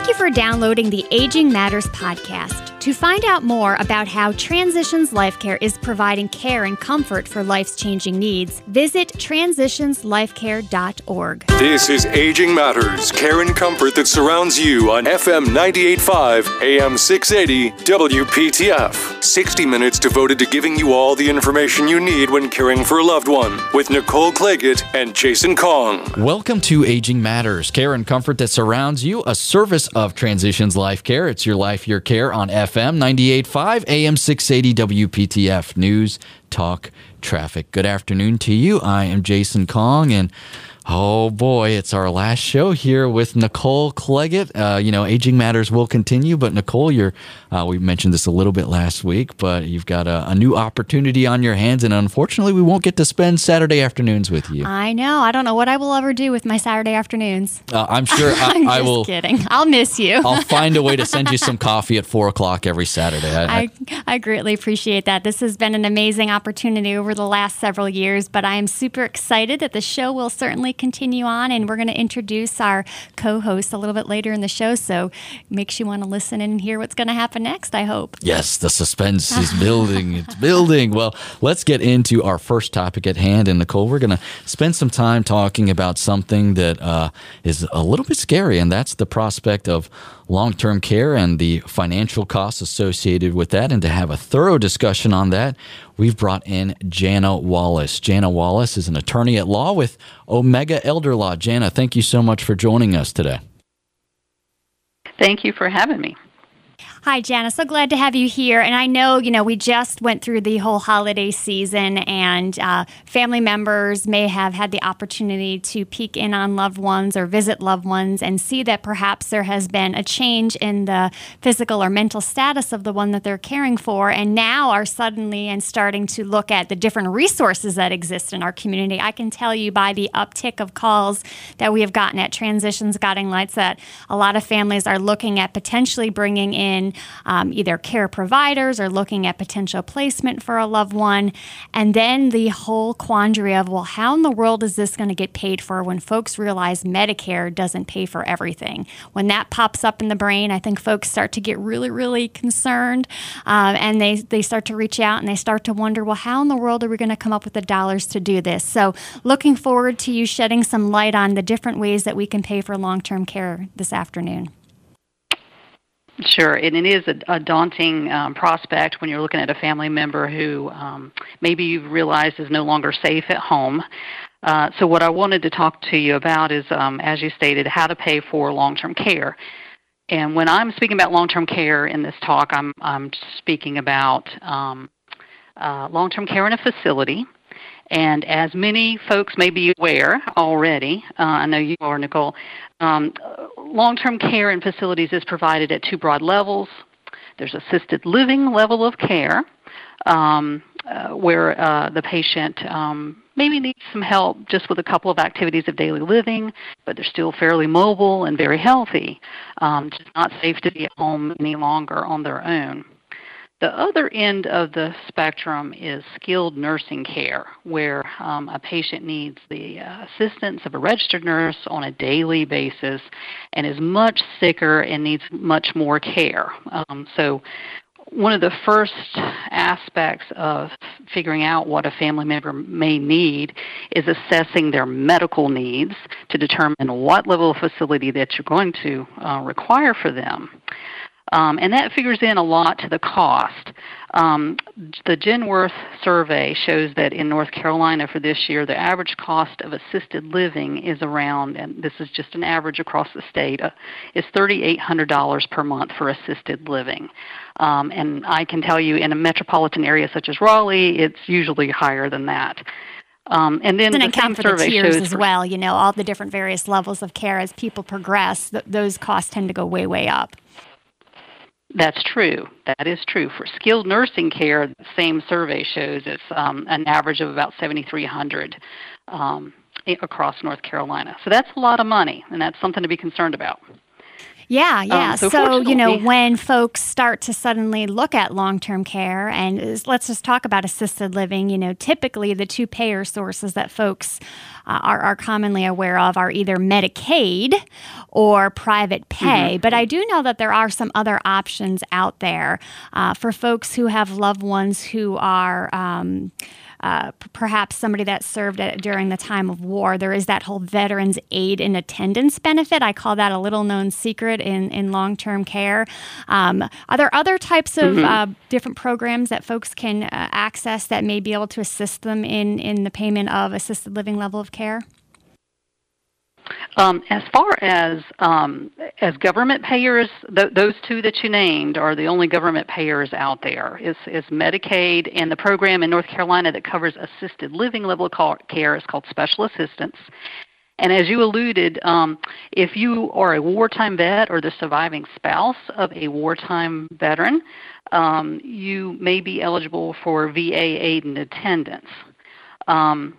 Thank you for downloading the Aging Matters podcast. To find out more about how Transitions Life Care is providing care and comfort for life's changing needs, visit transitionslifecare.org. This is Aging Matters, care and comfort that surrounds you on FM 98.5, AM 680, WPTF. 60 minutes devoted to giving you all the information you need when caring for a loved one with Nicole Claggett and Jason Kong. Welcome to Aging Matters, care and comfort that surrounds you, a service of Transitions Life Care. It's your life, your care on FM. FM 98.5 AM 680 WPTF News, Talk, Traffic. Good afternoon to you. I am Jason Kong and Oh boy, it's our last show here with Nicole Claggett. Uh, you know, Aging Matters will continue, but Nicole, you're, uh, we mentioned this a little bit last week, but you've got a, a, new opportunity on your hands, and unfortunately, we won't get to spend Saturday afternoons with you. I know. I don't know what I will ever do with my Saturday afternoons. Uh, I'm sure I, I'm I will. kidding. I'll miss you. I'll find a way to send you some coffee at four o'clock every Saturday. I, I, I greatly appreciate that. This has been an amazing opportunity over the last several years, but I am super excited that the show will certainly continue on, and we're going to introduce our co-host a little bit later in the show. So makes you want to listen and hear what's going to happen next. I hope. Yes, the suspense is building. it's building. Well, let's get into our first topic at hand. And Nicole, we're going to spend some time talking about something that uh, is a little bit scary, and that's the prospect of long term care and the financial costs associated with that. And to have a thorough discussion on that, we've brought in Jana Wallace. Jana Wallace is an attorney at law with Omega Elder Law. Jana, thank you so much for joining us today. Thank you for having me. Hi, Jana. So glad to have you here. And I know, you know, we just went through the whole holiday season, and uh, family members may have had the opportunity to peek in on loved ones or visit loved ones and see that perhaps there has been a change in the physical or mental status of the one that they're caring for, and now are suddenly and starting to look at the different resources that exist in our community. I can tell you by the uptick of calls that we have gotten at Transitions Guiding Lights that a lot of families are looking at potentially bringing in um, either care providers or looking at potential placement for a loved one. And then the whole quandary of, well, how in the world is this going to get paid for when folks realize Medicare doesn't pay for everything? When that pops up in the brain, I think folks start to get really, really concerned um, and they, they start to reach out and they start to wonder, well, how in the world are we going to come up with the dollars to do this? So, looking forward to you shedding some light on the different ways that we can pay for long term care this afternoon. Sure, and it is a, a daunting um, prospect when you're looking at a family member who um, maybe you've realized is no longer safe at home. Uh, so, what I wanted to talk to you about is, um, as you stated, how to pay for long term care. And when I'm speaking about long term care in this talk, I'm, I'm speaking about um, uh, long term care in a facility. And as many folks may be aware already, uh, I know you are, Nicole, um, long term care in facilities is provided at two broad levels. There's assisted living level of care, um, uh, where uh, the patient um, maybe needs some help just with a couple of activities of daily living, but they're still fairly mobile and very healthy. Um, just not safe to be at home any longer on their own. The other end of the spectrum is skilled nursing care, where um, a patient needs the uh, assistance of a registered nurse on a daily basis and is much sicker and needs much more care. Um, so, one of the first aspects of figuring out what a family member may need is assessing their medical needs to determine what level of facility that you're going to uh, require for them. Um, and that figures in a lot to the cost. Um, the Genworth survey shows that in North Carolina for this year, the average cost of assisted living is around, and this is just an average across the state, uh, is $3,800 per month for assisted living. Um, and I can tell you in a metropolitan area such as Raleigh, it's usually higher than that. Um, and then doesn't the account same for survey the tiers shows as well. You know, all the different various levels of care as people progress, th- those costs tend to go way, way up. That's true. That is true. For skilled nursing care, the same survey shows it's um, an average of about 7,300 um, across North Carolina. So that's a lot of money, and that's something to be concerned about. Yeah, yeah. Um, so, so you know, when folks start to suddenly look at long term care, and let's just talk about assisted living, you know, typically the two payer sources that folks uh, are, are, commonly aware of are either Medicaid or private pay. Mm-hmm. But I do know that there are some other options out there uh, for folks who have loved ones who are. Um, uh, p- perhaps somebody that served at, during the time of war. There is that whole Veterans Aid and Attendance benefit. I call that a little known secret in, in long term care. Um, are there other types of mm-hmm. uh, different programs that folks can uh, access that may be able to assist them in, in the payment of assisted living level of care? Um, as far as um, as government payers, th- those two that you named are the only government payers out there. Is is Medicaid and the program in North Carolina that covers assisted living level care is called Special Assistance. And as you alluded, um, if you are a wartime vet or the surviving spouse of a wartime veteran, um, you may be eligible for VA aid and attendance. Um,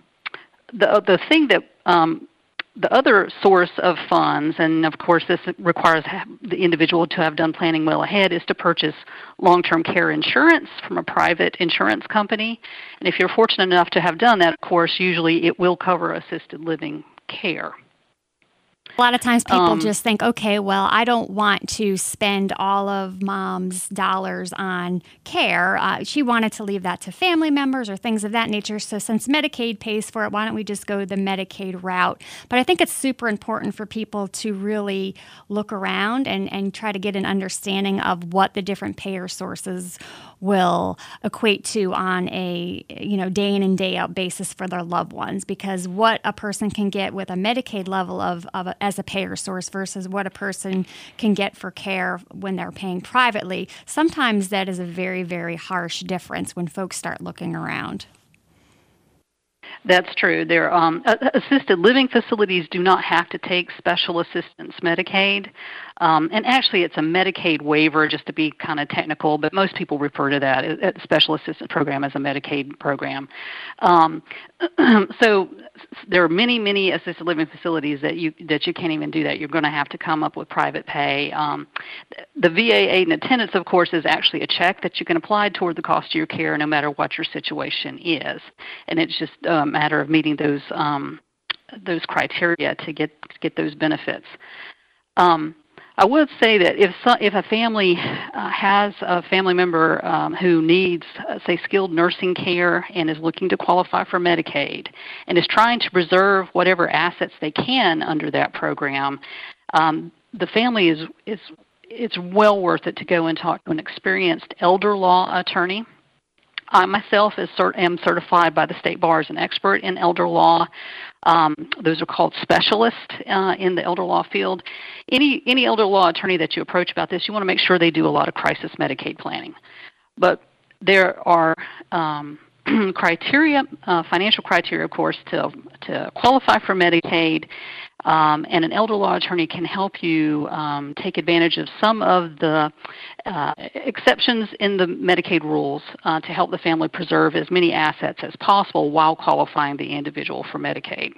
the the thing that um, the other source of funds, and of course this requires the individual to have done planning well ahead, is to purchase long-term care insurance from a private insurance company. And if you're fortunate enough to have done that, of course, usually it will cover assisted living care. A lot of times people um, just think, okay, well, I don't want to spend all of mom's dollars on care. Uh, she wanted to leave that to family members or things of that nature. So, since Medicaid pays for it, why don't we just go the Medicaid route? But I think it's super important for people to really look around and, and try to get an understanding of what the different payer sources will equate to on a you know day in and day out basis for their loved ones because what a person can get with a medicaid level of, of a, as a payer source versus what a person can get for care when they're paying privately sometimes that is a very very harsh difference when folks start looking around that's true. There, um, assisted living facilities do not have to take special assistance Medicaid. Um, and actually, it's a Medicaid waiver, just to be kind of technical, but most people refer to that uh, special assistance program as a Medicaid program. Um, so there are many, many assisted living facilities that you that you can't even do that. You're going to have to come up with private pay. Um, the VA aid and attendance, of course, is actually a check that you can apply toward the cost of your care, no matter what your situation is, and it's just a matter of meeting those um, those criteria to get get those benefits. Um, I would say that if so, if a family uh, has a family member um, who needs, uh, say, skilled nursing care and is looking to qualify for Medicaid and is trying to preserve whatever assets they can under that program, um, the family is is it's well worth it to go and talk to an experienced elder law attorney I myself is cert- am certified by the state bar as an expert in elder law. Um, those are called specialists uh, in the elder law field. Any any elder law attorney that you approach about this, you want to make sure they do a lot of crisis Medicaid planning. But there are um, criteria, uh, financial criteria, of course, to to qualify for Medicaid. Um, and an elder law attorney can help you um, take advantage of some of the uh, exceptions in the Medicaid rules uh, to help the family preserve as many assets as possible while qualifying the individual for Medicaid.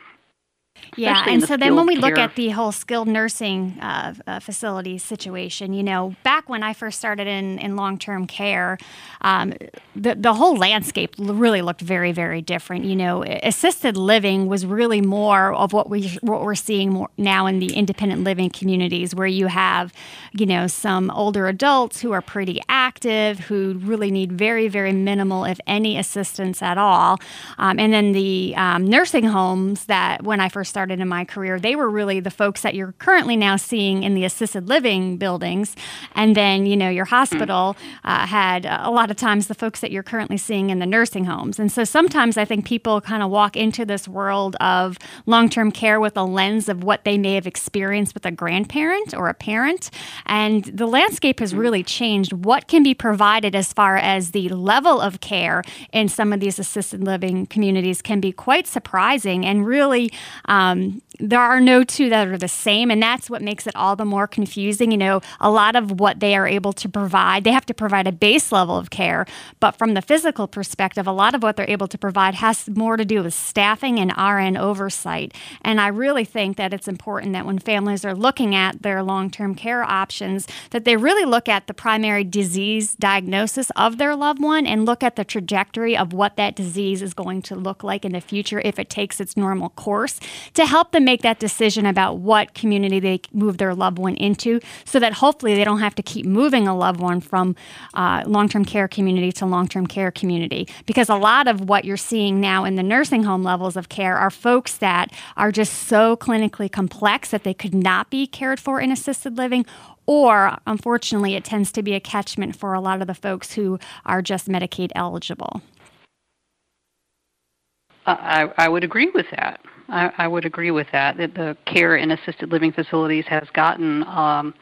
Yeah, and the so then when we care. look at the whole skilled nursing uh, uh, facility situation, you know, back when I first started in, in long term care, um, the, the whole landscape really looked very, very different. You know, assisted living was really more of what, we, what we're seeing more now in the independent living communities, where you have, you know, some older adults who are pretty active, who really need very, very minimal, if any, assistance at all. Um, and then the um, nursing homes that when I first started in my career, they were really the folks that you're currently now seeing in the assisted living buildings. And then, you know, your hospital uh, had a lot of times the folks that you're currently seeing in the nursing homes. And so sometimes I think people kind of walk into this world of long term care with a lens of what they may have experienced with a grandparent or a parent. And the landscape has really changed. What can be provided as far as the level of care in some of these assisted living communities can be quite surprising and really Um, Um, there are no two that are the same, and that's what makes it all the more confusing. You know, a lot of what they are able to provide, they have to provide a base level of care, but from the physical perspective, a lot of what they're able to provide has more to do with staffing and RN oversight. And I really think that it's important that when families are looking at their long term care options, that they really look at the primary disease diagnosis of their loved one and look at the trajectory of what that disease is going to look like in the future if it takes its normal course to help them make that decision about what community they move their loved one into so that hopefully they don't have to keep moving a loved one from uh, long term care community to long term care community. Because a lot of what you're seeing now in the nursing home levels of care are folks that are just so clinically complex that they could not be cared for in assisted living or unfortunately, it tends to be a catchment for a lot of the folks who are just Medicaid eligible. I, I would agree with that. I, I would agree with that. That the care in assisted living facilities has gotten um,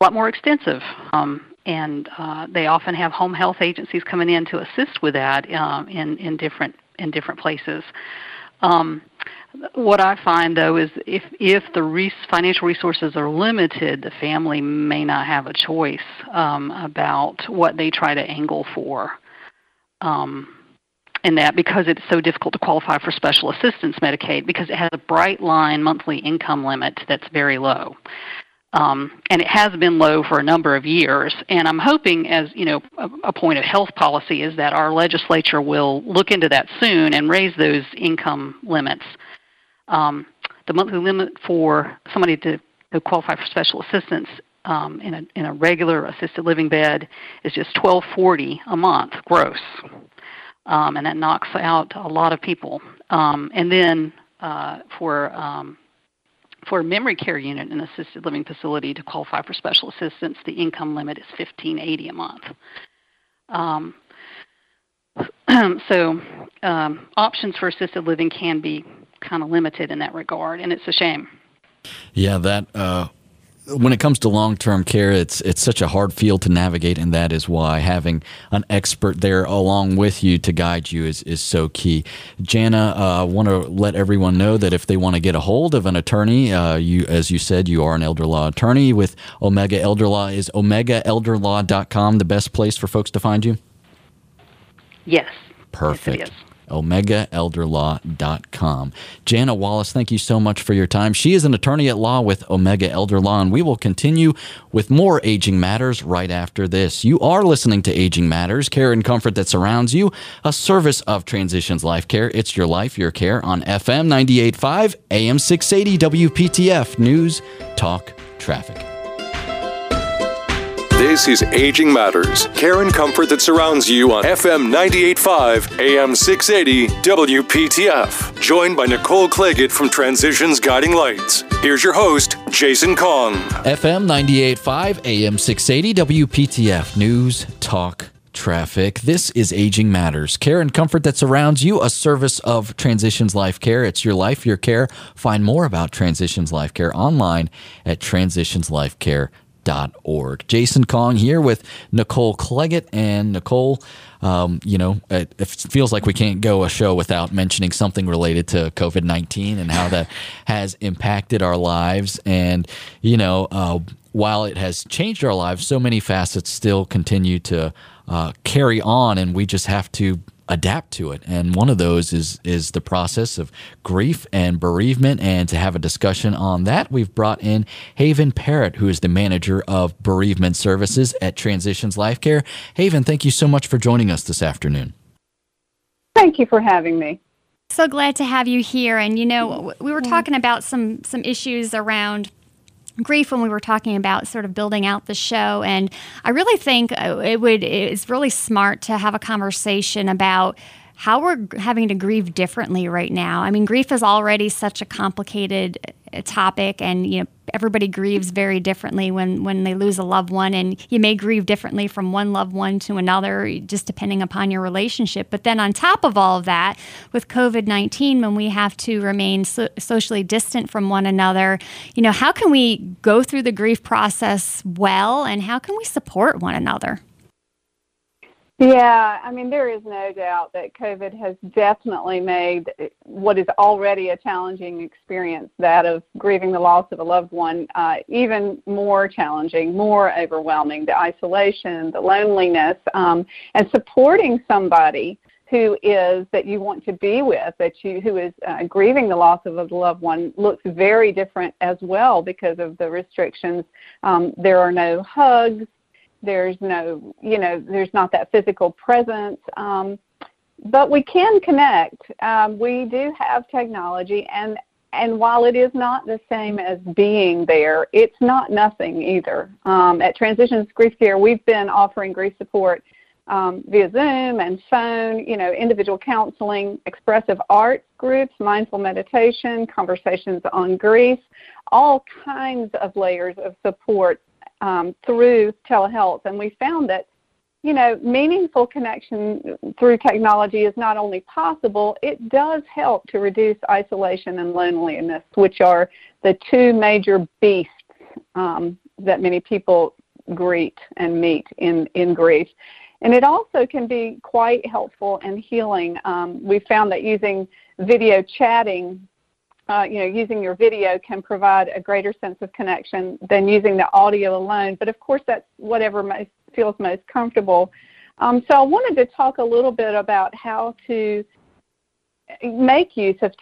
a lot more extensive, um, and uh, they often have home health agencies coming in to assist with that um, in in different in different places. Um, what I find though is if if the res- financial resources are limited, the family may not have a choice um, about what they try to angle for. Um, in that because it's so difficult to qualify for special assistance Medicaid because it has a bright line monthly income limit that's very low. Um, and it has been low for a number of years. And I'm hoping, as you know, a, a, point of health policy is that our legislature will look into that soon and raise those income limits. Um, the monthly limit for somebody to, to qualify for special assistance um, in a in a regular assisted living bed is just 1240 a month gross um, and that knocks out a lot of people. Um, and then uh, for um, for a memory care unit in an assisted living facility to qualify for special assistance, the income limit is fifteen eighty a month. Um, so um, options for assisted living can be kind of limited in that regard, and it's a shame. Yeah, that uh, when it comes to long term care, it's it's such a hard field to navigate, and that is why having an expert there along with you to guide you is, is so key. Jana, I uh, want to let everyone know that if they want to get a hold of an attorney, uh, you as you said, you are an elder law attorney with Omega Elder Law. Is OmegaElderLaw.com the best place for folks to find you? Yes. Perfect. Yes, OmegaElderLaw.com. Jana Wallace, thank you so much for your time. She is an attorney at law with Omega Elder Law, and we will continue with more Aging Matters right after this. You are listening to Aging Matters, care and comfort that surrounds you, a service of Transitions Life Care. It's your life, your care on FM 98.5, AM 680, WPTF, News, Talk, Traffic. This is Aging Matters, care and comfort that surrounds you on FM 98.5, AM 680, WPTF. Joined by Nicole Claggett from Transitions Guiding Lights. Here's your host, Jason Kong. FM 98.5, AM 680, WPTF. News, talk, traffic. This is Aging Matters, care and comfort that surrounds you, a service of Transitions Life Care. It's your life, your care. Find more about Transitions Life Care online at transitionslifecare.com org. Jason Kong here with Nicole Claggett. And Nicole, um, you know, it, it, feels like we can't go a show without mentioning something related to COVID 19 and how that has impacted our lives. And, you know, uh, while it has changed our lives, so many facets still continue to uh, carry on, and we just have to adapt to it. And one of those is is the process of grief and bereavement. And to have a discussion on that, we've brought in Haven Parrott, who is the manager of bereavement services at Transitions Life Care. Haven, thank you so much for joining us this afternoon. Thank you for having me. So glad to have you here. And you know, we were talking about some some issues around grief when we were talking about sort of building out the show and i really think uh, it would it's really smart to have a conversation about how we're having to grieve differently right now. I mean, grief is already such a complicated uh, topic, and you know everybody grieves very differently when when they lose a loved one, and you may grieve differently from one loved one to another, just depending upon your relationship. But then on top of all of that, with COVID nineteen, when we have to remain so- socially distant from one another, you know, how can we go through the grief process well, and how can we support one another? Yeah, I mean, there is no doubt that COVID has definitely made what is already a challenging experience, that of grieving the loss of a loved one, uh, even more challenging, more overwhelming. The isolation, the loneliness, um, and supporting somebody who is that you want to be with, that you who is uh, grieving the loss of a loved one, looks very different as well because of the restrictions. Um, there are no hugs there's no, you know, there's not that physical presence. Um, but we can connect. Um, we do have technology, and and while it is not the same as being there, it's not nothing either. Um, at Transitions Grief Care, we've been offering grief support um, via Zoom and phone, you know, individual counseling, expressive arts groups, mindful meditation, conversations on grief, all kinds of layers of support um, through telehealth, and we found that you know meaningful connection through technology is not only possible; it does help to reduce isolation and loneliness, which are the two major beasts um, that many people greet and meet in in grief. And it also can be quite helpful and healing. Um, we found that using video chatting uh, you know, using your video can provide a greater sense of connection than using the audio alone. But of course, that's whatever most, feels most comfortable. Um, so I wanted to talk a little bit about how to make use of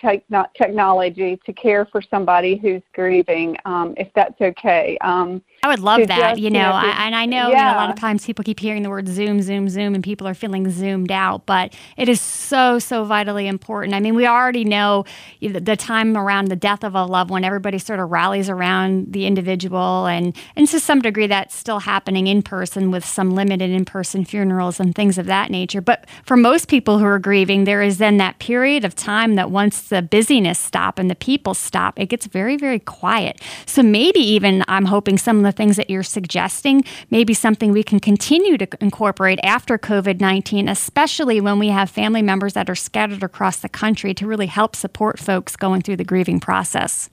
technology to care for somebody who's grieving, um, if that's okay. Um, I would love that, just, you know, you know I, and I know, yeah. you know, a lot of times people keep hearing the word Zoom, Zoom, Zoom, and people are feeling zoomed out, but it is so, so vitally important. I mean, we already know the time around the death of a loved one, everybody sort of rallies around the individual, and, and to some degree that's still happening in person with some limited in person funerals and things of that nature. But for most people who are grieving, there is then that period of time that once the busyness stop and the people stop, it gets very, very quiet. So maybe even I'm hoping some of the things that you're suggesting may be something we can continue to incorporate after COVID 19, especially when we have family members that are scattered across the country to really help support folks going through the grieving process.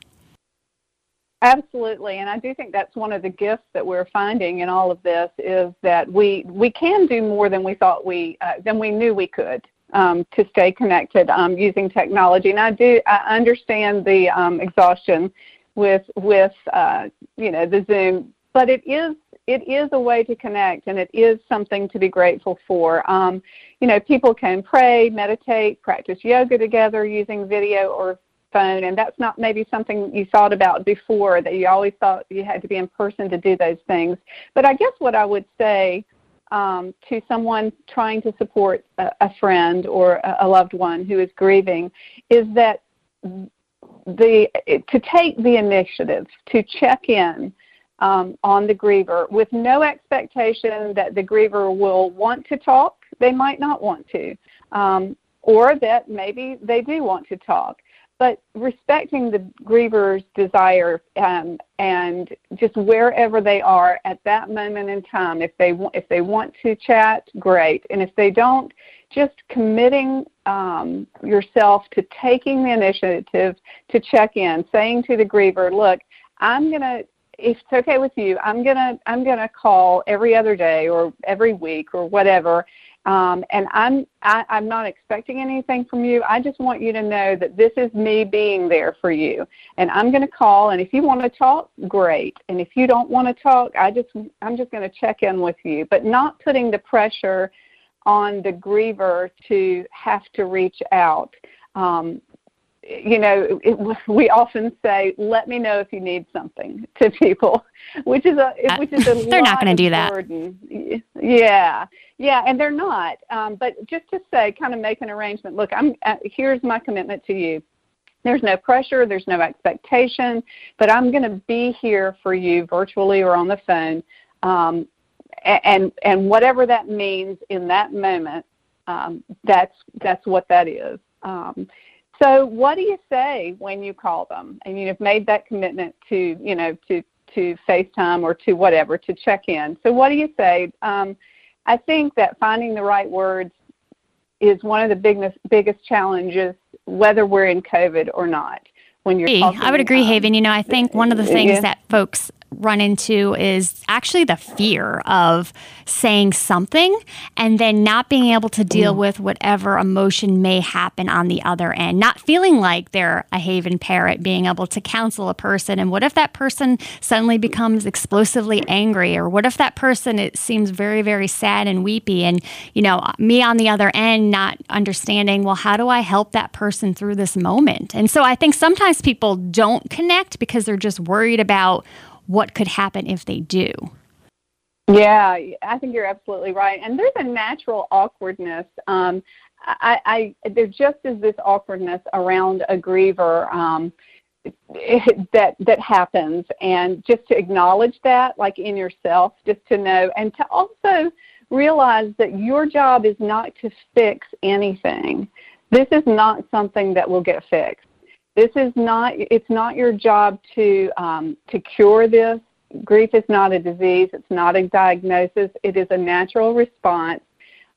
Absolutely, and I do think that's one of the gifts that we're finding in all of this is that we we can do more than we thought we uh, than we knew we could um, to stay connected um, using technology. And I do I understand the um, exhaustion with with uh, you know the Zoom, but it is it is a way to connect, and it is something to be grateful for. Um, you know, people can pray, meditate, practice yoga together using video or phone, and that's not maybe something you thought about before that you always thought you had to be in person to do those things. But I guess what I would say um, to someone trying to support a, a friend or a, a loved one who is grieving is that the to take the initiative to check in um, on the griever with no expectation that the griever will want to talk. They might not want to, um, or that maybe they do want to talk but respecting the griever's desire um, and just wherever they are at that moment in time if they if they want to chat great. And if they don't just committing um, yourself to taking the initiative to check in saying to the griever look i'm going to if it's okay with you i'm going to i'm going to call every other day or every week or whatever um, and I'm I, am i am not expecting anything from you. I just want you to know that this is me being there for you. And I'm going to call. And if you want to talk, great. And if you don't want to talk, I just I'm just going to check in with you, but not putting the pressure on the griever to have to reach out. Um, you know, it, we often say, "Let me know if you need something" to people, which is a which is a they're not going to do that. Burden. Yeah, yeah, and they're not. Um, but just to say, kind of make an arrangement. Look, I'm uh, here's my commitment to you. There's no pressure, there's no expectation, but I'm going to be here for you virtually or on the phone, um, and and whatever that means in that moment, um, that's that's what that is. Um, so, what do you say when you call them and you've made that commitment to, you know, to to FaceTime or to whatever to check in? So, what do you say? Um, I think that finding the right words is one of the biggest biggest challenges, whether we're in COVID or not. When you're, I would agree, um, Haven. You know, I think one of the things yeah. that folks run into is actually the fear of saying something and then not being able to deal mm. with whatever emotion may happen on the other end, not feeling like they're a Haven Parrott, being able to counsel a person. And what if that person suddenly becomes explosively angry? Or what if that person it seems very, very sad and weepy? And, you know, me on the other end not understanding, well, how do I help that person through this moment? And so I think sometimes people don't connect because they're just worried about what could happen if they do. Yeah, I think you're absolutely right. And there's a natural awkwardness. Um, I, I there just is this awkwardness around a griever um, that that happens, and just to acknowledge that, like in yourself, just to know, and to also realize that your job is not to fix anything. This is not something that will get fixed. This is not. It's not your job to um, to cure this. Grief is not a disease. It's not a diagnosis. It is a natural response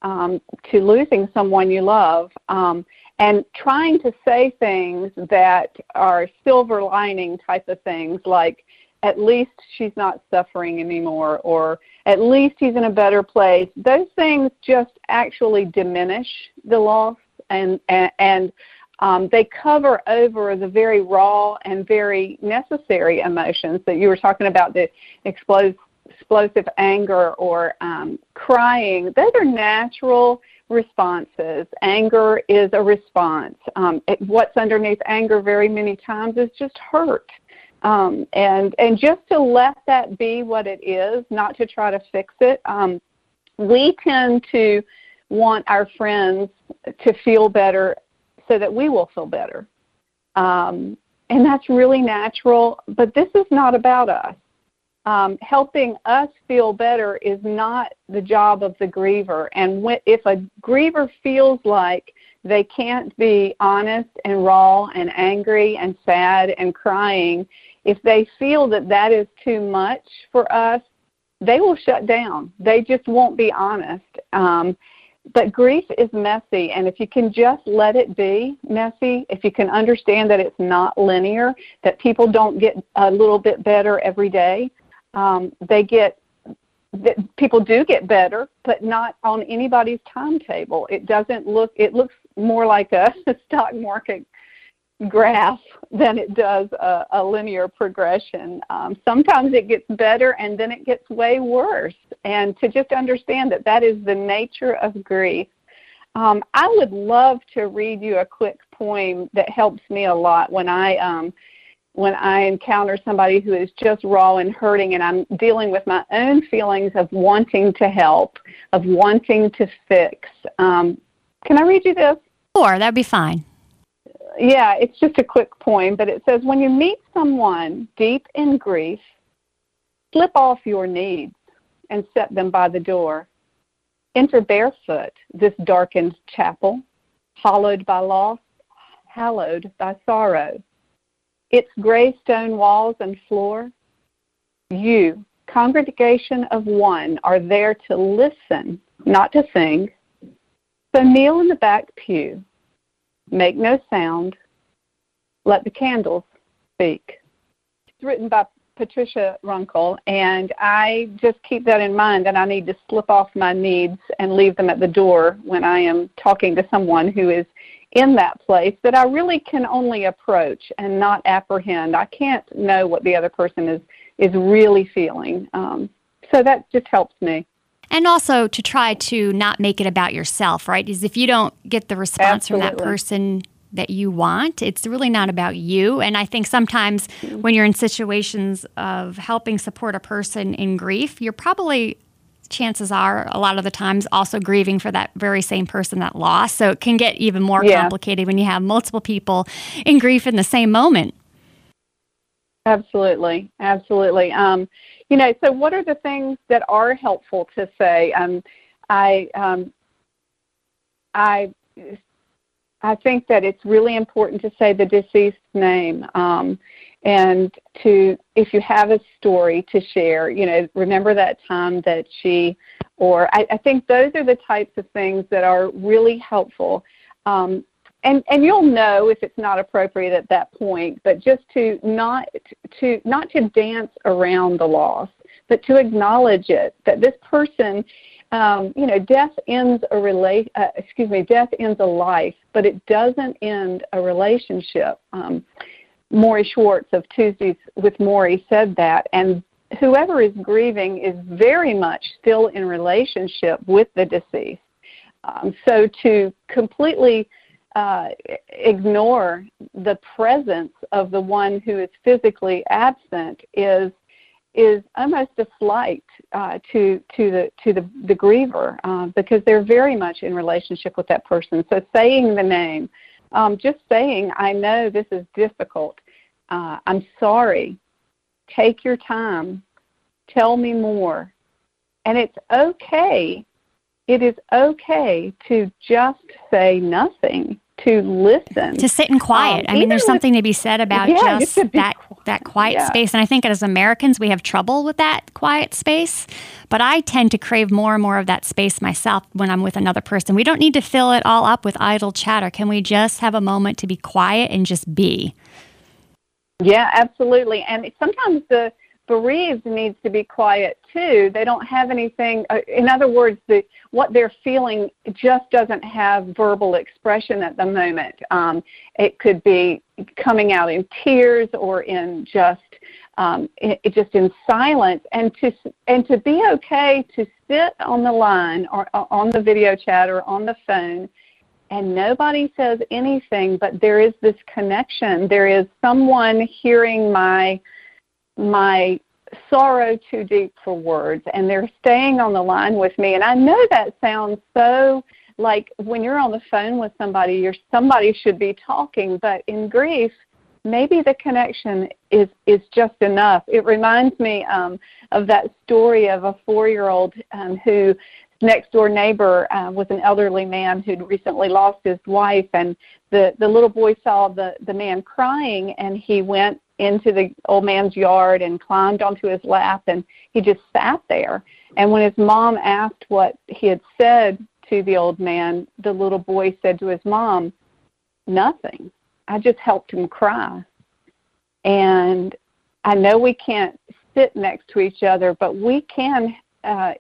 um, to losing someone you love. Um, and trying to say things that are silver lining type of things like at least she's not suffering anymore or at least he's in a better place those things just actually diminish the loss and and, and um, they cover over the very raw and very necessary emotions that you were talking about the explosive, anger or um, crying. Those are natural responses. Anger is a response. Um, it, what's underneath anger very many times is just hurt. Um, and and just to let that be what it is, not to try to fix it. Um, we tend to want our friends to feel better so that we will feel better. Um, and that's really natural, but this is not about us. Um, helping us feel better is not the job of the griever. And when, if a griever feels like they can't be honest and raw and angry and sad and crying, if they feel that that is too much for us, they will shut down. They just won't be honest. Um, but grief is messy, and if you can just let it be messy, if you can understand that it's not linear, that people don't get a little bit better every day, um, they get that people do get better, but not on anybody's timetable. It doesn't look. It looks more like a stock market graph than it does a, a linear progression. Um, sometimes it gets better and then it gets way worse. And to just understand that that is the nature of grief. Um, I would love to read you a quick poem that helps me a lot when I um, when I encounter somebody who is just raw and hurting, and I'm dealing with my own feelings of wanting to help, of wanting to fix. Um, can I read you this? Sure, that'd be fine yeah, it's just a quick poem, but it says when you meet someone deep in grief, slip off your needs and set them by the door. Enter barefoot this darkened chapel, hollowed by loss, hallowed by sorrow. Its gray stone walls and floor, you, congregation of one, are there to listen, not to sing. So kneel in the back pew Make no sound. Let the candles speak. It's written by Patricia Runkle, and I just keep that in mind that I need to slip off my needs and leave them at the door when I am talking to someone who is in that place that I really can only approach and not apprehend. I can't know what the other person is is really feeling. Um, so that just helps me and also to try to not make it about yourself, right? Is if you don't get the response Absolutely. from that person that you want, it's really not about you. And I think sometimes mm-hmm. when you're in situations of helping support a person in grief, you're probably chances are a lot of the times also grieving for that very same person that lost. So it can get even more yeah. complicated when you have multiple people in grief in the same moment. Absolutely, absolutely. Um, you know, so what are the things that are helpful to say? Um, I, um, I, I think that it's really important to say the deceased name, um, and to, if you have a story to share, you know, remember that time that she, or I, I think those are the types of things that are really helpful. Um, and and you'll know if it's not appropriate at that point but just to not to not to dance around the loss but to acknowledge it that this person um, you know death ends a rela- uh, excuse me death ends a life but it doesn't end a relationship. Um, Morrie Schwartz of Tuesdays with Morrie said that and whoever is grieving is very much still in relationship with the deceased. Um, so to completely uh, ignore the presence of the one who is physically absent is is almost a slight uh, to to the to the the griever uh, because they're very much in relationship with that person. So saying the name, um, just saying, I know this is difficult. Uh, I'm sorry. Take your time. Tell me more. And it's okay. It is okay to just say nothing to listen. To sit in quiet. Um, i mean there's something to be said about yeah, just that quiet. that quiet yeah. space. And i think as americans we have trouble with that quiet space. But i tend to crave more and more of that space myself when i'm with another person. We don't need to fill it all up with idle chatter. Can we just have a moment to be quiet and just be? Yeah absolutely. And sometimes the bereaved needs to be quiet too. They don't have anything. Uh, in other words, the, what they're feeling just doesn't have verbal expression at the moment. Um, it could be coming out in tears or in just um, it, just in silence, and to and to be okay to sit on the line or, or on the video chat or on the phone and nobody says anything, but there is this connection. There is someone hearing my my sorrow too deep for words and they're staying on the line with me. And i know that sounds so like when you're on the phone with somebody you're somebody should be talking but in grief maybe the connection is is just enough. It reminds me um of that story of a four year old um who next door neighbor uh, was an elderly man who'd recently lost his wife and the the little boy saw the the man crying and he went into the old man's yard and climbed onto his lap and he just sat there. And when his mom asked what he had said to the old man the little boy said to his mom nothing. I just helped him cry. And i know we can't sit next to each other but we can uh,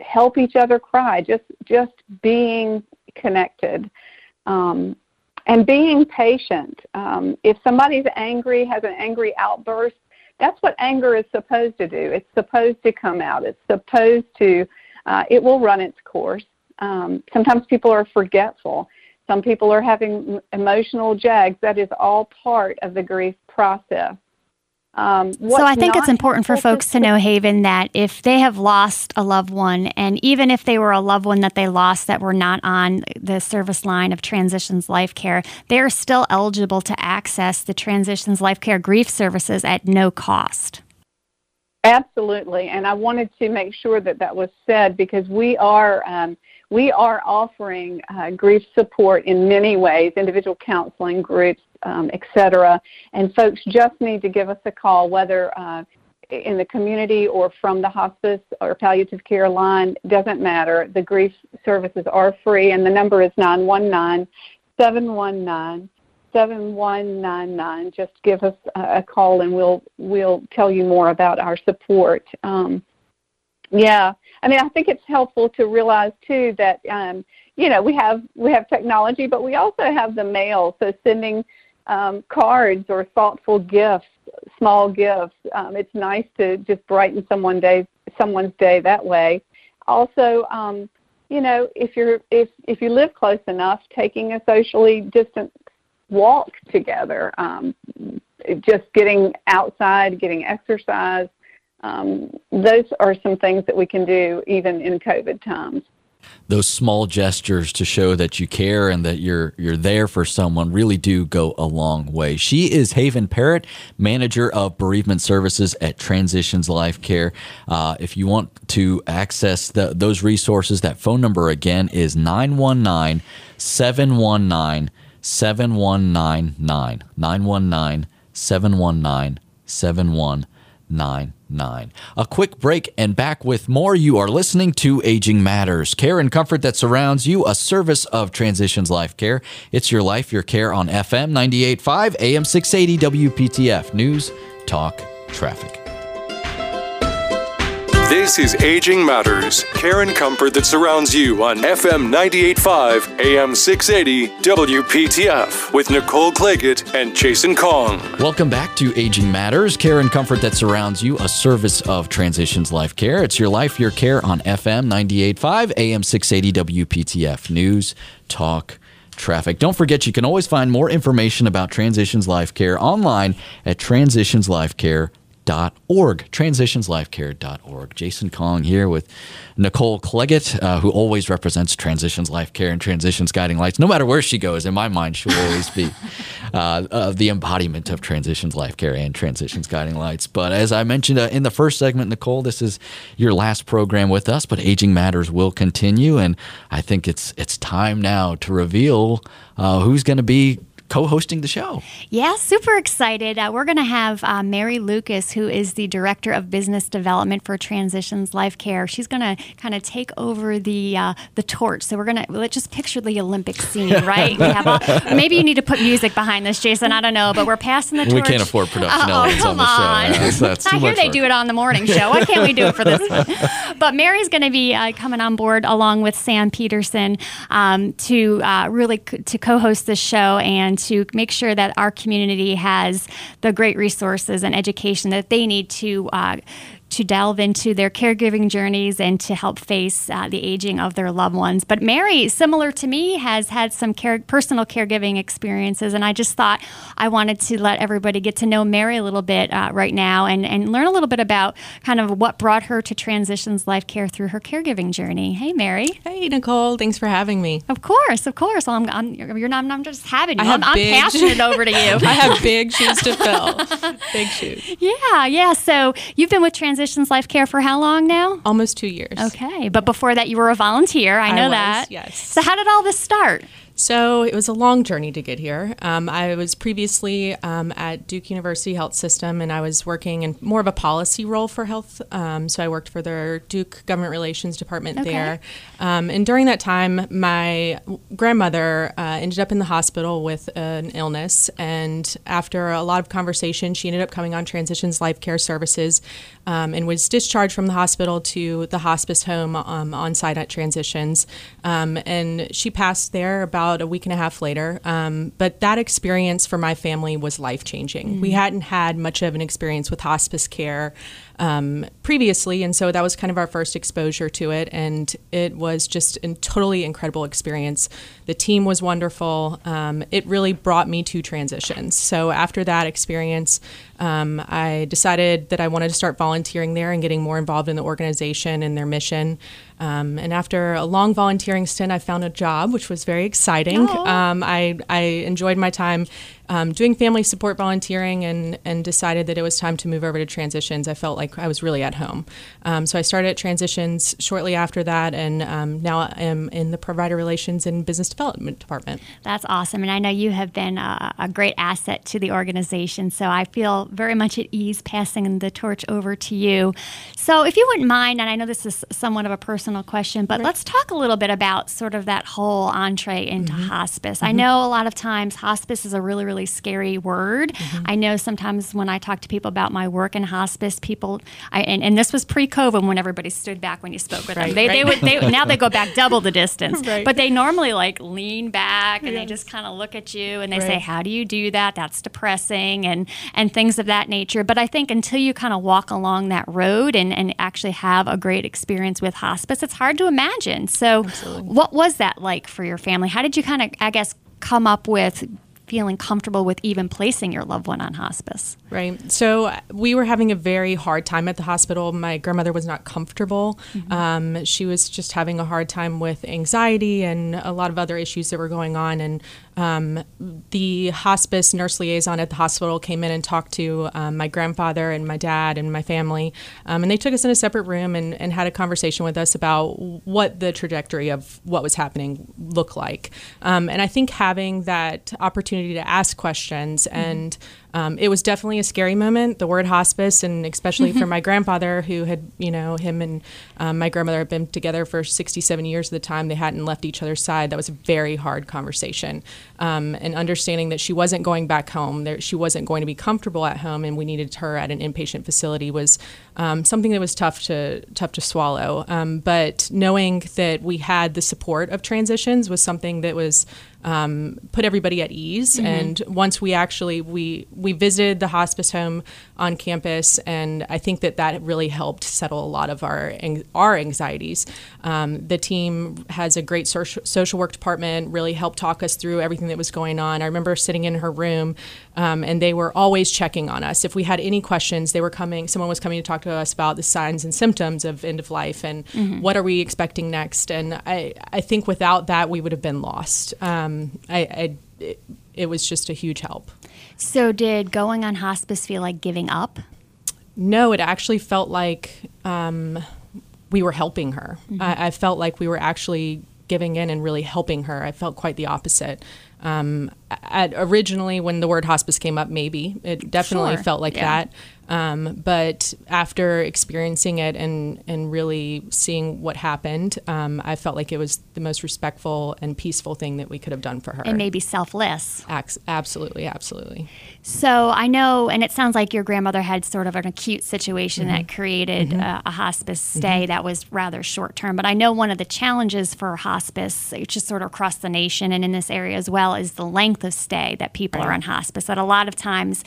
help each other cry just just being connected. Um, and being patient. Um, if somebody's angry, has an angry outburst, that's what anger is supposed to do. It's supposed to come out. It's supposed to, uh, it will run its course. Um, sometimes people are forgetful. Some people are having emotional jags. That is all part of the grief process. Um, so I think it's important for folks to know, Haven, that if they have lost a loved one, and even if they were a loved one that they lost that were not on the service line of Transitions Life Care, they are still eligible to access the Transitions Life Care grief services at no cost. Absolutely, and I wanted to make sure that that was said because we are um, we are offering uh, grief support in many ways, individual counseling groups, um, etc. And folks just need to give us a call, whether uh, in the community or from the hospice or palliative care line, doesn't matter. The grief services are free, and the number is 919 719 7199. Just give us a call and we'll, we'll tell you more about our support. Um, yeah, I mean, I think it's helpful to realize too that um, you know we have we have technology, but we also have the mail. So sending um, cards or thoughtful gifts, small gifts. Um, it's nice to just brighten someone day, someone's day that way. Also, um, you know, if you're if if you live close enough, taking a socially distant walk together, um, just getting outside, getting exercise. Um, those are some things that we can do even in COVID times those small gestures to show that you care and that you're you're there for someone really do go a long way. She is Haven Parrott, manager of bereavement services at Transitions Life Care. Uh, if you want to access the, those resources, that phone number again is 919 719 7199. 919 719 7199. 99. A quick break and back with more. You are listening to Aging Matters, care and comfort that surrounds you, a service of Transitions Life Care. It's your life, your care on FM 98.5, AM 680 WPTF. News, talk, traffic. This is Aging Matters, care and comfort that surrounds you on FM 98.5, AM 680, WPTF, with Nicole Claggett and Jason Kong. Welcome back to Aging Matters, care and comfort that surrounds you, a service of Transitions Life Care. It's your life, your care on FM 98.5, AM 680, WPTF. News, talk, traffic. Don't forget, you can always find more information about Transitions Life Care online at transitionslifecare.com transitionslifecare.org, transitionslifecare.org. Jason Kong here with Nicole Claggett, uh, who always represents Transitions Life Care and Transitions Guiding Lights. No matter where she goes, in my mind, she'll always be uh, uh, the embodiment of Transitions Life Care and Transitions Guiding Lights. But as I mentioned uh, in the first segment, Nicole, this is your last program with us, but Aging Matters will continue. And I think it's, it's time now to reveal uh, who's going to be co-hosting the show. Yeah, super excited. Uh, we're going to have uh, Mary Lucas, who is the director of business development for Transitions Life Care. She's going to kind of take over the uh, the torch. So we're going to let's just picture the Olympic scene, right? we have all, maybe you need to put music behind this, Jason. I don't know, but we're passing the torch. We can't afford production oh, elements on the show. That's, that's I hear they work. do it on the morning show. Why can't we do it for this one? But Mary's going to be uh, coming on board along with Sam Peterson um, to uh, really c- to co-host this show and to make sure that our community has the great resources and education that they need to uh, to delve into their caregiving journeys and to help face uh, the aging of their loved ones. But Mary, similar to me, has had some care, personal caregiving experiences, and I just thought I wanted to let everybody get to know Mary a little bit uh, right now and, and learn a little bit about kind of what brought her to Transitions Life Care through her caregiving journey. Hey, Mary. Hey, Nicole. Thanks for having me. Of course, of course. Well, I'm, I'm, you're not, I'm just having you. I have I'm, I'm big- passionate over to you. I have big shoes to fill. big shoes. yeah, yeah. So you've been with Transitions Life Care for how long now? Almost two years. Okay, but before that, you were a volunteer. I I know was, that. yes. So how did all this start? So it was a long journey to get here. Um, I was previously um, at Duke University Health System, and I was working in more of a policy role for health. Um, so I worked for their Duke Government Relations Department Okay. there. Um, and during that time, my grandmother uh, ended up in the hospital with an illness. And after a lot of conversation, she ended up coming on Transitions Life Care Services um, and was discharged from the hospital to the hospice home um, on site at Transitions. Um, and she passed there about a week and a half later. Um, but that experience for my family was life changing. We hadn't had much of an experience with hospice care um, previously, and so that was kind of our first exposure to it. And it was just a totally incredible experience. The team was wonderful. Um, it really brought me to transitions. So after that experience, um, I decided that I wanted to start volunteering there and getting more involved in the organization and their mission. Um, and after a long volunteering stint, I found a job, which was very exciting. Oh. Um, I, I enjoyed my time um, doing family support volunteering and, and decided that it was time to move over to Transitions. I felt like I was really at home. Um, so I started at Transitions shortly after that, and um, now I am in the provider relations and business development department. That's awesome. And I know you have been a, a great asset to the organization. So I feel very much at ease passing the torch over to you. So if you wouldn't mind, and I know this is somewhat of a personal question, but let's talk a little bit about sort of that whole entree into hospice. I know a lot of times hospice is a really, really scary word. Mm-hmm. I know sometimes when I talk to people about my work in hospice, people, I, and, and this was pre COVID when everybody stood back when you spoke with them. Right, They, they right. would, they, now they go back double the distance. Right. But they normally like lean back and they just kind of look at you and they say, "How do you do that? That's depressing," and and things of that nature. But I think until you kind of walk along that road and and actually have a great experience with hospice, it's hard to imagine. So, what was that like for your family? How did you kind of, I guess, come up with feeling comfortable with even placing your loved one on hospice? Right. So uh, we were having a very hard time at the hospital. My grandmother was not comfortable. Um, she was just having a hard time with anxiety and a lot of other issues that were going on. And um, the hospice nurse liaison at the hospital came in and talked to um, my grandfather and my dad and my family. Um, and they took us in a separate room and, and had a conversation with us about what the trajectory of what was happening looked like. Um, and I think having that opportunity to ask questions and um, it was definitely a scary moment. The word hospice, and especially for my grandfather, who had, you know, him and um, my grandmother had been together for 67 years at the time. They hadn't left each other's side. That was a very hard conversation. Um, and understanding that she wasn't going back home, that she wasn't going to be comfortable at home, and we needed her at an inpatient facility was um, something that was tough to tough to swallow. Um, but knowing that we had the support of transitions was something that was um, put everybody at ease. Mm-hmm. And once we actually we we visited the hospice home on campus, and I think that that really helped settle a lot of our our anxieties. Um, the team has a great social, social work department. Really helped talk us through everything that was going on. I remember sitting in her room, um, and they were always checking on us. If we had any questions, they were coming. Someone was coming to talk to us about the signs and symptoms of end of life and mm-hmm. what are we expecting next. And I I think without that we would have been lost. Um, I, I it, it was just a huge help. So, did going on hospice feel like giving up? No, it actually felt like um, we were helping her. Mm-hmm. I, I, felt like we were actually giving in and really helping her. I felt quite the opposite. Um, at, originally, when the word hospice came up, maybe it definitely sure. felt like yeah. that. Um, but after experiencing it and, and really seeing what happened, um, I felt like it was the most respectful and peaceful thing that we could have done for her. And maybe selfless. Ac- absolutely, absolutely. So I know, and it sounds like your grandmother had sort of an acute situation mm-hmm. that created mm-hmm. a, a, hospice mm-hmm. stay mm-hmm. that was rather short term. But I know one of the challenges for hospice, just sort of across the nation and in this area as well, is the length of stay that people right. are on hospice. That a lot of times,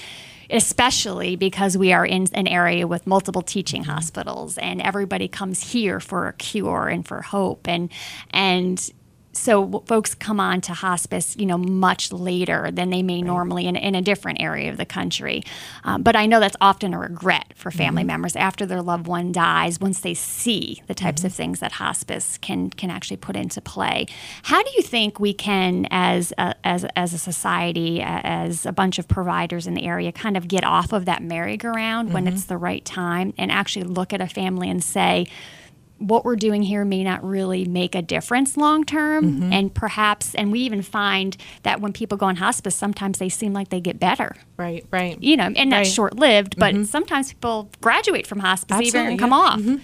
especially because we are in an area with multiple teaching mm-hmm. hospitals and everybody comes here for a cure and for hope and and so folks come on to hospice, you know, much later than they may right. normally in, in, a different area of the country. Um, but I know that's often a regret for family mm-hmm. members after their loved one dies. Once they see the types mm-hmm. of things that hospice can can actually put into play, how do you think we can, as a, as as a society, as a bunch of providers in the area, kind of get off of that merry-go-round mm-hmm. when it's the right time and actually look at a family and say what we're doing here may not really make a difference long term mm-hmm. and perhaps and we even find that when people go on hospice sometimes they seem like they get better right right you know and that's right. short lived but mm-hmm. sometimes people graduate from hospice Absolutely, even and come yeah. off mm-hmm.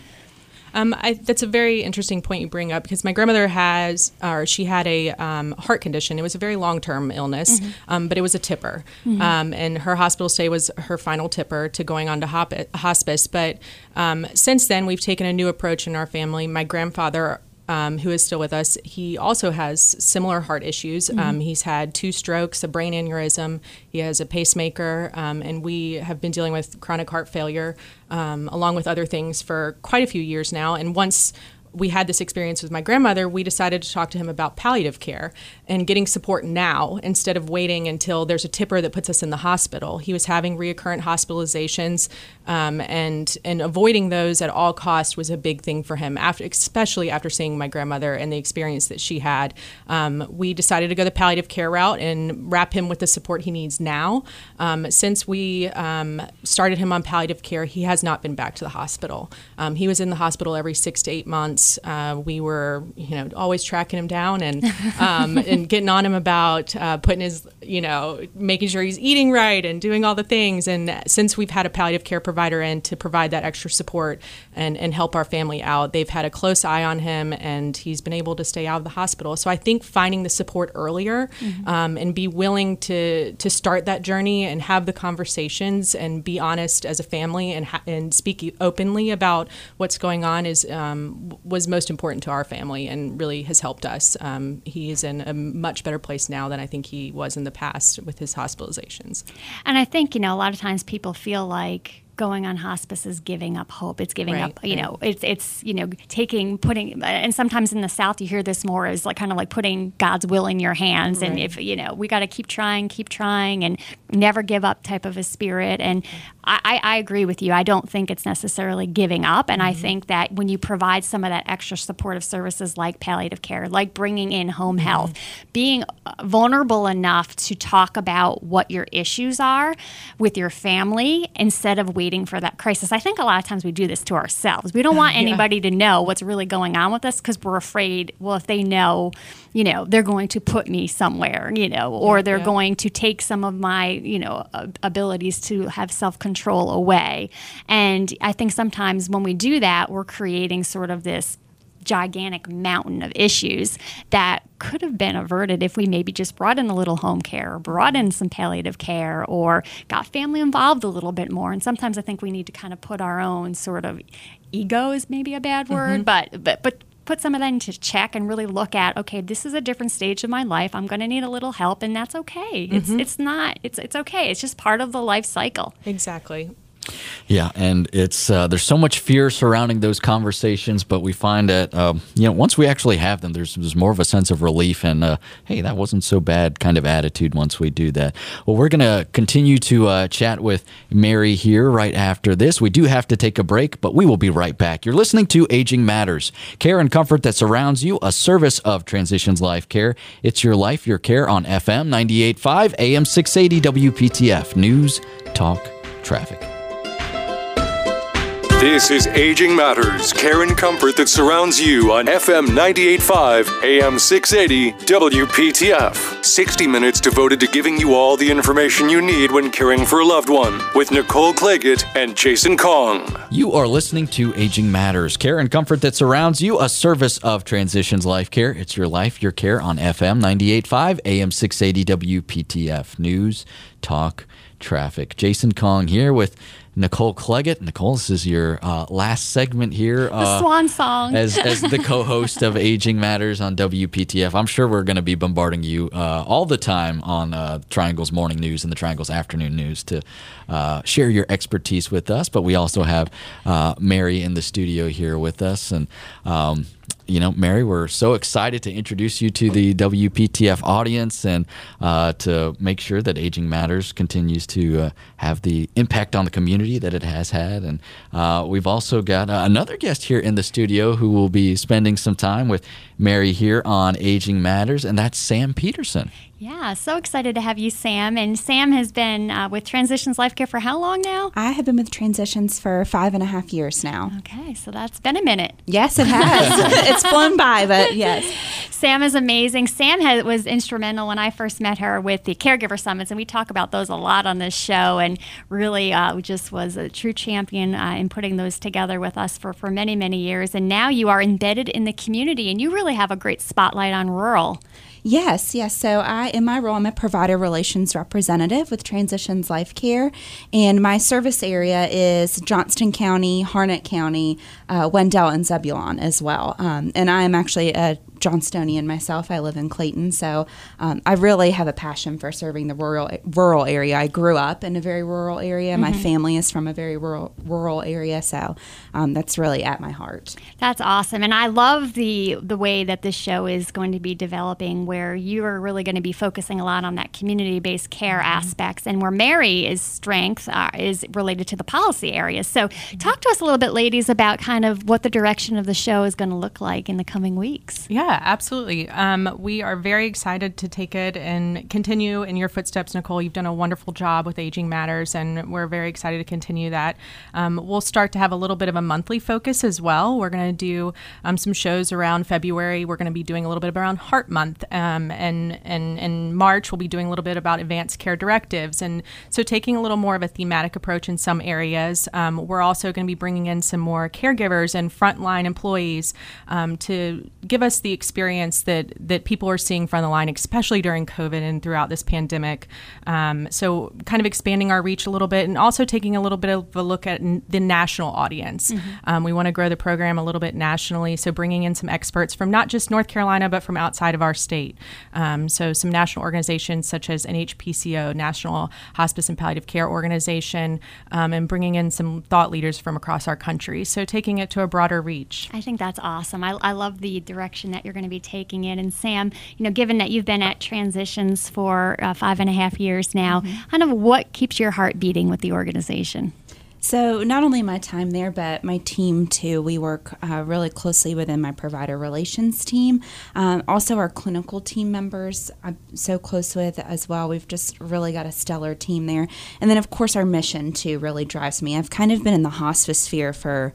Um, I, that's a very interesting point you bring up because my grandmother has, or she had a um, heart condition. It was a very long term illness, mm-hmm. um, but it was a tipper. Mm-hmm. Um, and her hospital stay was her final tipper to going on to hop- hospice. But um, since then, we've taken a new approach in our family. My grandfather um, who is still with us, he also has similar heart issues. Mm-hmm. Um, he's had two strokes, a brain aneurysm, he has a pacemaker, um, and we have been dealing with chronic heart failure um, along with other things for quite a few years now. And once we had this experience with my grandmother, we decided to talk to him about palliative care and getting support now instead of waiting until there's a tipper that puts us in the hospital. He was having reoccurrent hospitalizations, um, and and avoiding those at all costs was a big thing for him. After, especially after seeing my grandmother and the experience that she had, um, we decided to go the palliative care route and wrap him with the support he needs now. Um, since we um, started him on palliative care, he has not been back to the hospital. Um, he was in the hospital every six to eight months months, uh, we were, you know, always tracking him down and um, and getting on him about uh, putting his, you know, making sure he's eating right and doing all the things. And since we've had a palliative care provider in to provide that extra support and and help our family out, they've had a close eye on him, and he's been able to stay out of the hospital. So I think finding the support earlier mm-hmm. um, and be willing to to start that journey and have the conversations and be honest as a family and ha- and speak openly about what's going on is um, was most important to our family and really has helped us. Um, he is in a much better place now than I think he was in the past with his hospitalizations. And I think, you know, a lot of times people feel like going on hospice is giving up hope. It's giving right, up, you right. know, it's it's you know taking putting and sometimes in the South you hear this more as like kind of like putting God's will in your hands. Right. And if you know we got to keep trying, keep trying, and never give up type of a spirit. And I, I agree with you. I don't think it's necessarily giving up. And mm-hmm. I think that when you provide some of that extra supportive services like palliative care, like bringing in home mm-hmm. health, being vulnerable enough to talk about what your issues are with your family instead of waiting for that crisis. I think a lot of times we do this to ourselves. We don't want anybody to know what's really going on with us because we're afraid, well, if they know, you know, they're going to put me somewhere, you know, or they're yeah. going to take some of my, you know, abilities to have self control away. And I think sometimes when we do that, we're creating sort of this gigantic mountain of issues that could have been averted if we maybe just brought in a little home care or brought in some palliative care or got family involved a little bit more. And sometimes I think we need to kind of put our own sort of ego is maybe a bad word, mm-hmm. but but but put some of that into check and really look at okay this is a different stage of my life i'm going to need a little help and that's okay mm-hmm. it's it's not it's it's okay it's just part of the life cycle exactly yeah, and it's uh, there's so much fear surrounding those conversations, but we find that um, you know once we actually have them, there's there's more of a sense of relief and uh, hey, that wasn't so bad kind of attitude once we do that. Well, we're gonna continue to uh, chat with Mary here right after this. We do have to take a break, but we will be right back. You're listening to Aging Matters, care and comfort that surrounds you, a service of Transitions Life Care. It's your life, your care on FM 98.5 AM 680 WPTF News, Talk, Traffic. This is Aging Matters, care and comfort that surrounds you on FM 98.5, AM 680, WPTF. 60 minutes devoted to giving you all the information you need when caring for a loved one with Nicole Claggett and Jason Kong. You are listening to Aging Matters, care and comfort that surrounds you, a service of Transitions Life Care. It's your life, your care on FM 98.5, AM 680, WPTF. News, talk, traffic. Jason Kong here with Nicole Claggett. Nicole, this is your uh, last segment here. Uh, the swan song. as, as the co host of Aging Matters on WPTF. I'm sure we're going to be bombarding you uh, all the time on uh, Triangle's morning news and the Triangle's afternoon news to uh, share your expertise with us. But we also have uh, Mary in the studio here with us. And um, you know, Mary, we're so excited to introduce you to the WPTF audience and uh, to make sure that Aging Matters continues to uh, have the impact on the community that it has had. And uh, we've also got uh, another guest here in the studio who will be spending some time with Mary here on Aging Matters, and that's Sam Peterson. Yeah, so excited to have you, Sam. And Sam has been uh, with Transitions Life Care for how long now? I have been with Transitions for five and a half years now. Okay, so that's been a minute. Yes, it has. it's flown by, but yes. Sam is amazing. Sam has, was instrumental when I first met her with the Caregiver Summits, and we talk about those a lot on this show. And really, uh, just was a true champion uh, in putting those together with us for, for many, many years. And now you are embedded in the community, and you really have a great spotlight on rural. Yes, yes. So I, in my role, I'm a provider relations representative with Transitions Life Care, and my service area is Johnston County, Harnett County, uh, Wendell, and Zebulon as well. Um, and I am actually a Johnstonian myself. I live in Clayton, so um, I really have a passion for serving the rural rural area. I grew up in a very rural area. Mm-hmm. My family is from a very rural rural area, so um, that's really at my heart. That's awesome, and I love the the way that this show is going to be developing, where you are really going to be focusing a lot on that community based care mm-hmm. aspects, and where Mary's strength uh, is related to the policy areas. So, mm-hmm. talk to us a little bit, ladies, about kind of what the direction of the show is going to look like in the coming weeks. Yeah. Yeah, absolutely. Um, we are very excited to take it and continue in your footsteps, Nicole. You've done a wonderful job with Aging Matters, and we're very excited to continue that. Um, we'll start to have a little bit of a monthly focus as well. We're going to do um, some shows around February. We're going to be doing a little bit around Heart Month, um, and and in March we'll be doing a little bit about advanced care directives, and so taking a little more of a thematic approach in some areas. Um, we're also going to be bringing in some more caregivers and frontline employees um, to give us the experience that that people are seeing from the line, especially during COVID and throughout this pandemic. Um, so, kind of expanding our reach a little bit, and also taking a little bit of a look at n- the national audience. Mm-hmm. Um, we want to grow the program a little bit nationally, so bringing in some experts from not just North Carolina, but from outside of our state. Um, so, some national organizations such as NHPCO, National Hospice and Palliative Care Organization, um, and bringing in some thought leaders from across our country. So, taking it to a broader reach. I think that's awesome. I, I love the direction that you're going to be taking it. And Sam, you know, given that you've been at Transitions for uh, five and a half years now, mm-hmm. kind of what keeps your heart beating with the organization? So, not only my time there, but my team too. We work uh, really closely within my provider relations team. Um, also, our clinical team members, I'm so close with as well. We've just really got a stellar team there. And then, of course, our mission too really drives me. I've kind of been in the hospice sphere for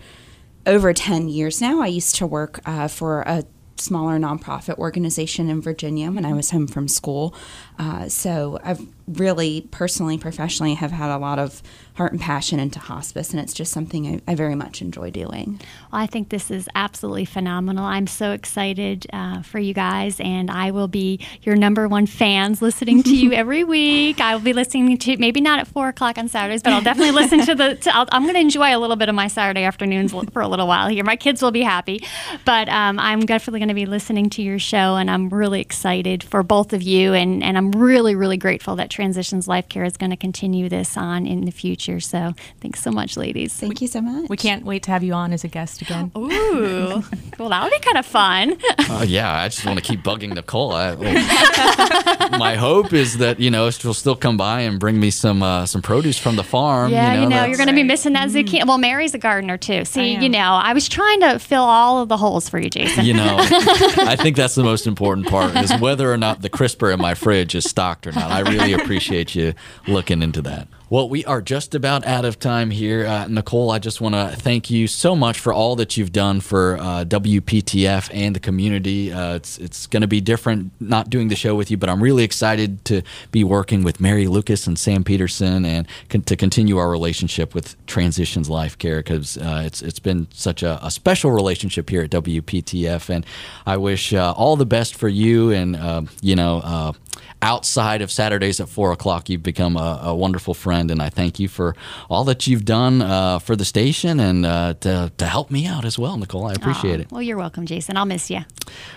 over 10 years now. I used to work uh, for a smaller nonprofit organization in Virginia when I was home from school. Uh, so I've really personally, professionally, have had a lot of heart and passion into hospice, and it's just something I, I very much enjoy doing. Well, I think this is absolutely phenomenal. I'm so excited uh, for you guys, and I will be your number one fans listening to you every week. I will be listening to maybe not at four o'clock on Saturdays, but I'll definitely listen to the. To, i am going to enjoy a little bit of my Saturday afternoons for a little while here. My kids will be happy, but um, I'm definitely going to be listening to your show, and I'm really excited for both of you, and and I'm really really grateful that Transitions Life Care is going to continue this on in the future. So thanks so much, ladies. Thank you so much. We can't wait to have you on as a guest again. Ooh, well, that would be kind of fun. Uh, yeah, I just want to keep bugging Nicole. I, my hope is that you know she'll still come by and bring me some uh, some produce from the farm. Yeah, you know, you know you're going to be missing that zucchini. Well, Mary's a gardener too. See, you know, I was trying to fill all of the holes for you, Jason. You know, I think that's the most important part is whether or not the crisper in my fridge is stocked or not. I really appreciate you looking into that. Well, we are just about out of time here. Uh, Nicole, I just want to thank you so much for all that you've done for uh, WPTF and the community. Uh, it's it's going to be different not doing the show with you, but I'm really excited to be working with Mary Lucas and Sam Peterson and con- to continue our relationship with Transitions Life Care because uh, it's it's been such a, a, special relationship here at WPTF, and I wish uh, all the best for you and uh, you know outside of Saturdays at four o'clock, you've become a, a, wonderful friend, and I thank you for all that you've done uh, for the station and uh, to, to help me out as well, Nicole. I appreciate it. Well, you're welcome, Jason. I'll miss you.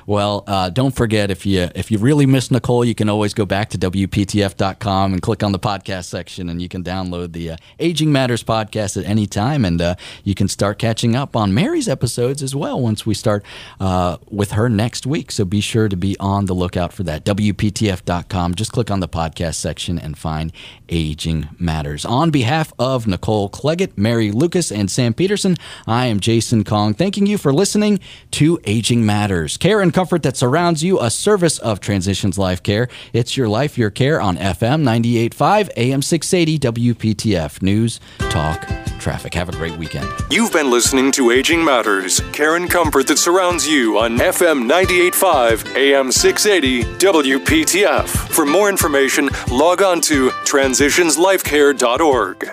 Well, uh, don't forget if you if you really miss Nicole, you can always go back to wptf.com and click on the podcast section, and you can download the uh, Aging Matters podcast at any time, and uh, you can start catching up on Mary's episodes as well once we start uh, with her next week. So be sure to be on the lookout for that. wptf.com just click on the podcast section and find Aging Matters. On behalf of Nicole Claggett, Mary Lucas, and Sam Peterson, I am Jason Kong, thanking you for listening to Aging Matters. Care and comfort that surrounds you, a service of Transitions Life Care. It's your life, your care on FM 98.5, AM 680, WPTF News, Talk, Traffic. Have a great weekend. You've been listening to Aging Matters, care and comfort that surrounds you on FM 98.5, AM 680, WPTF. For more information, log on to transitionslifecare.org.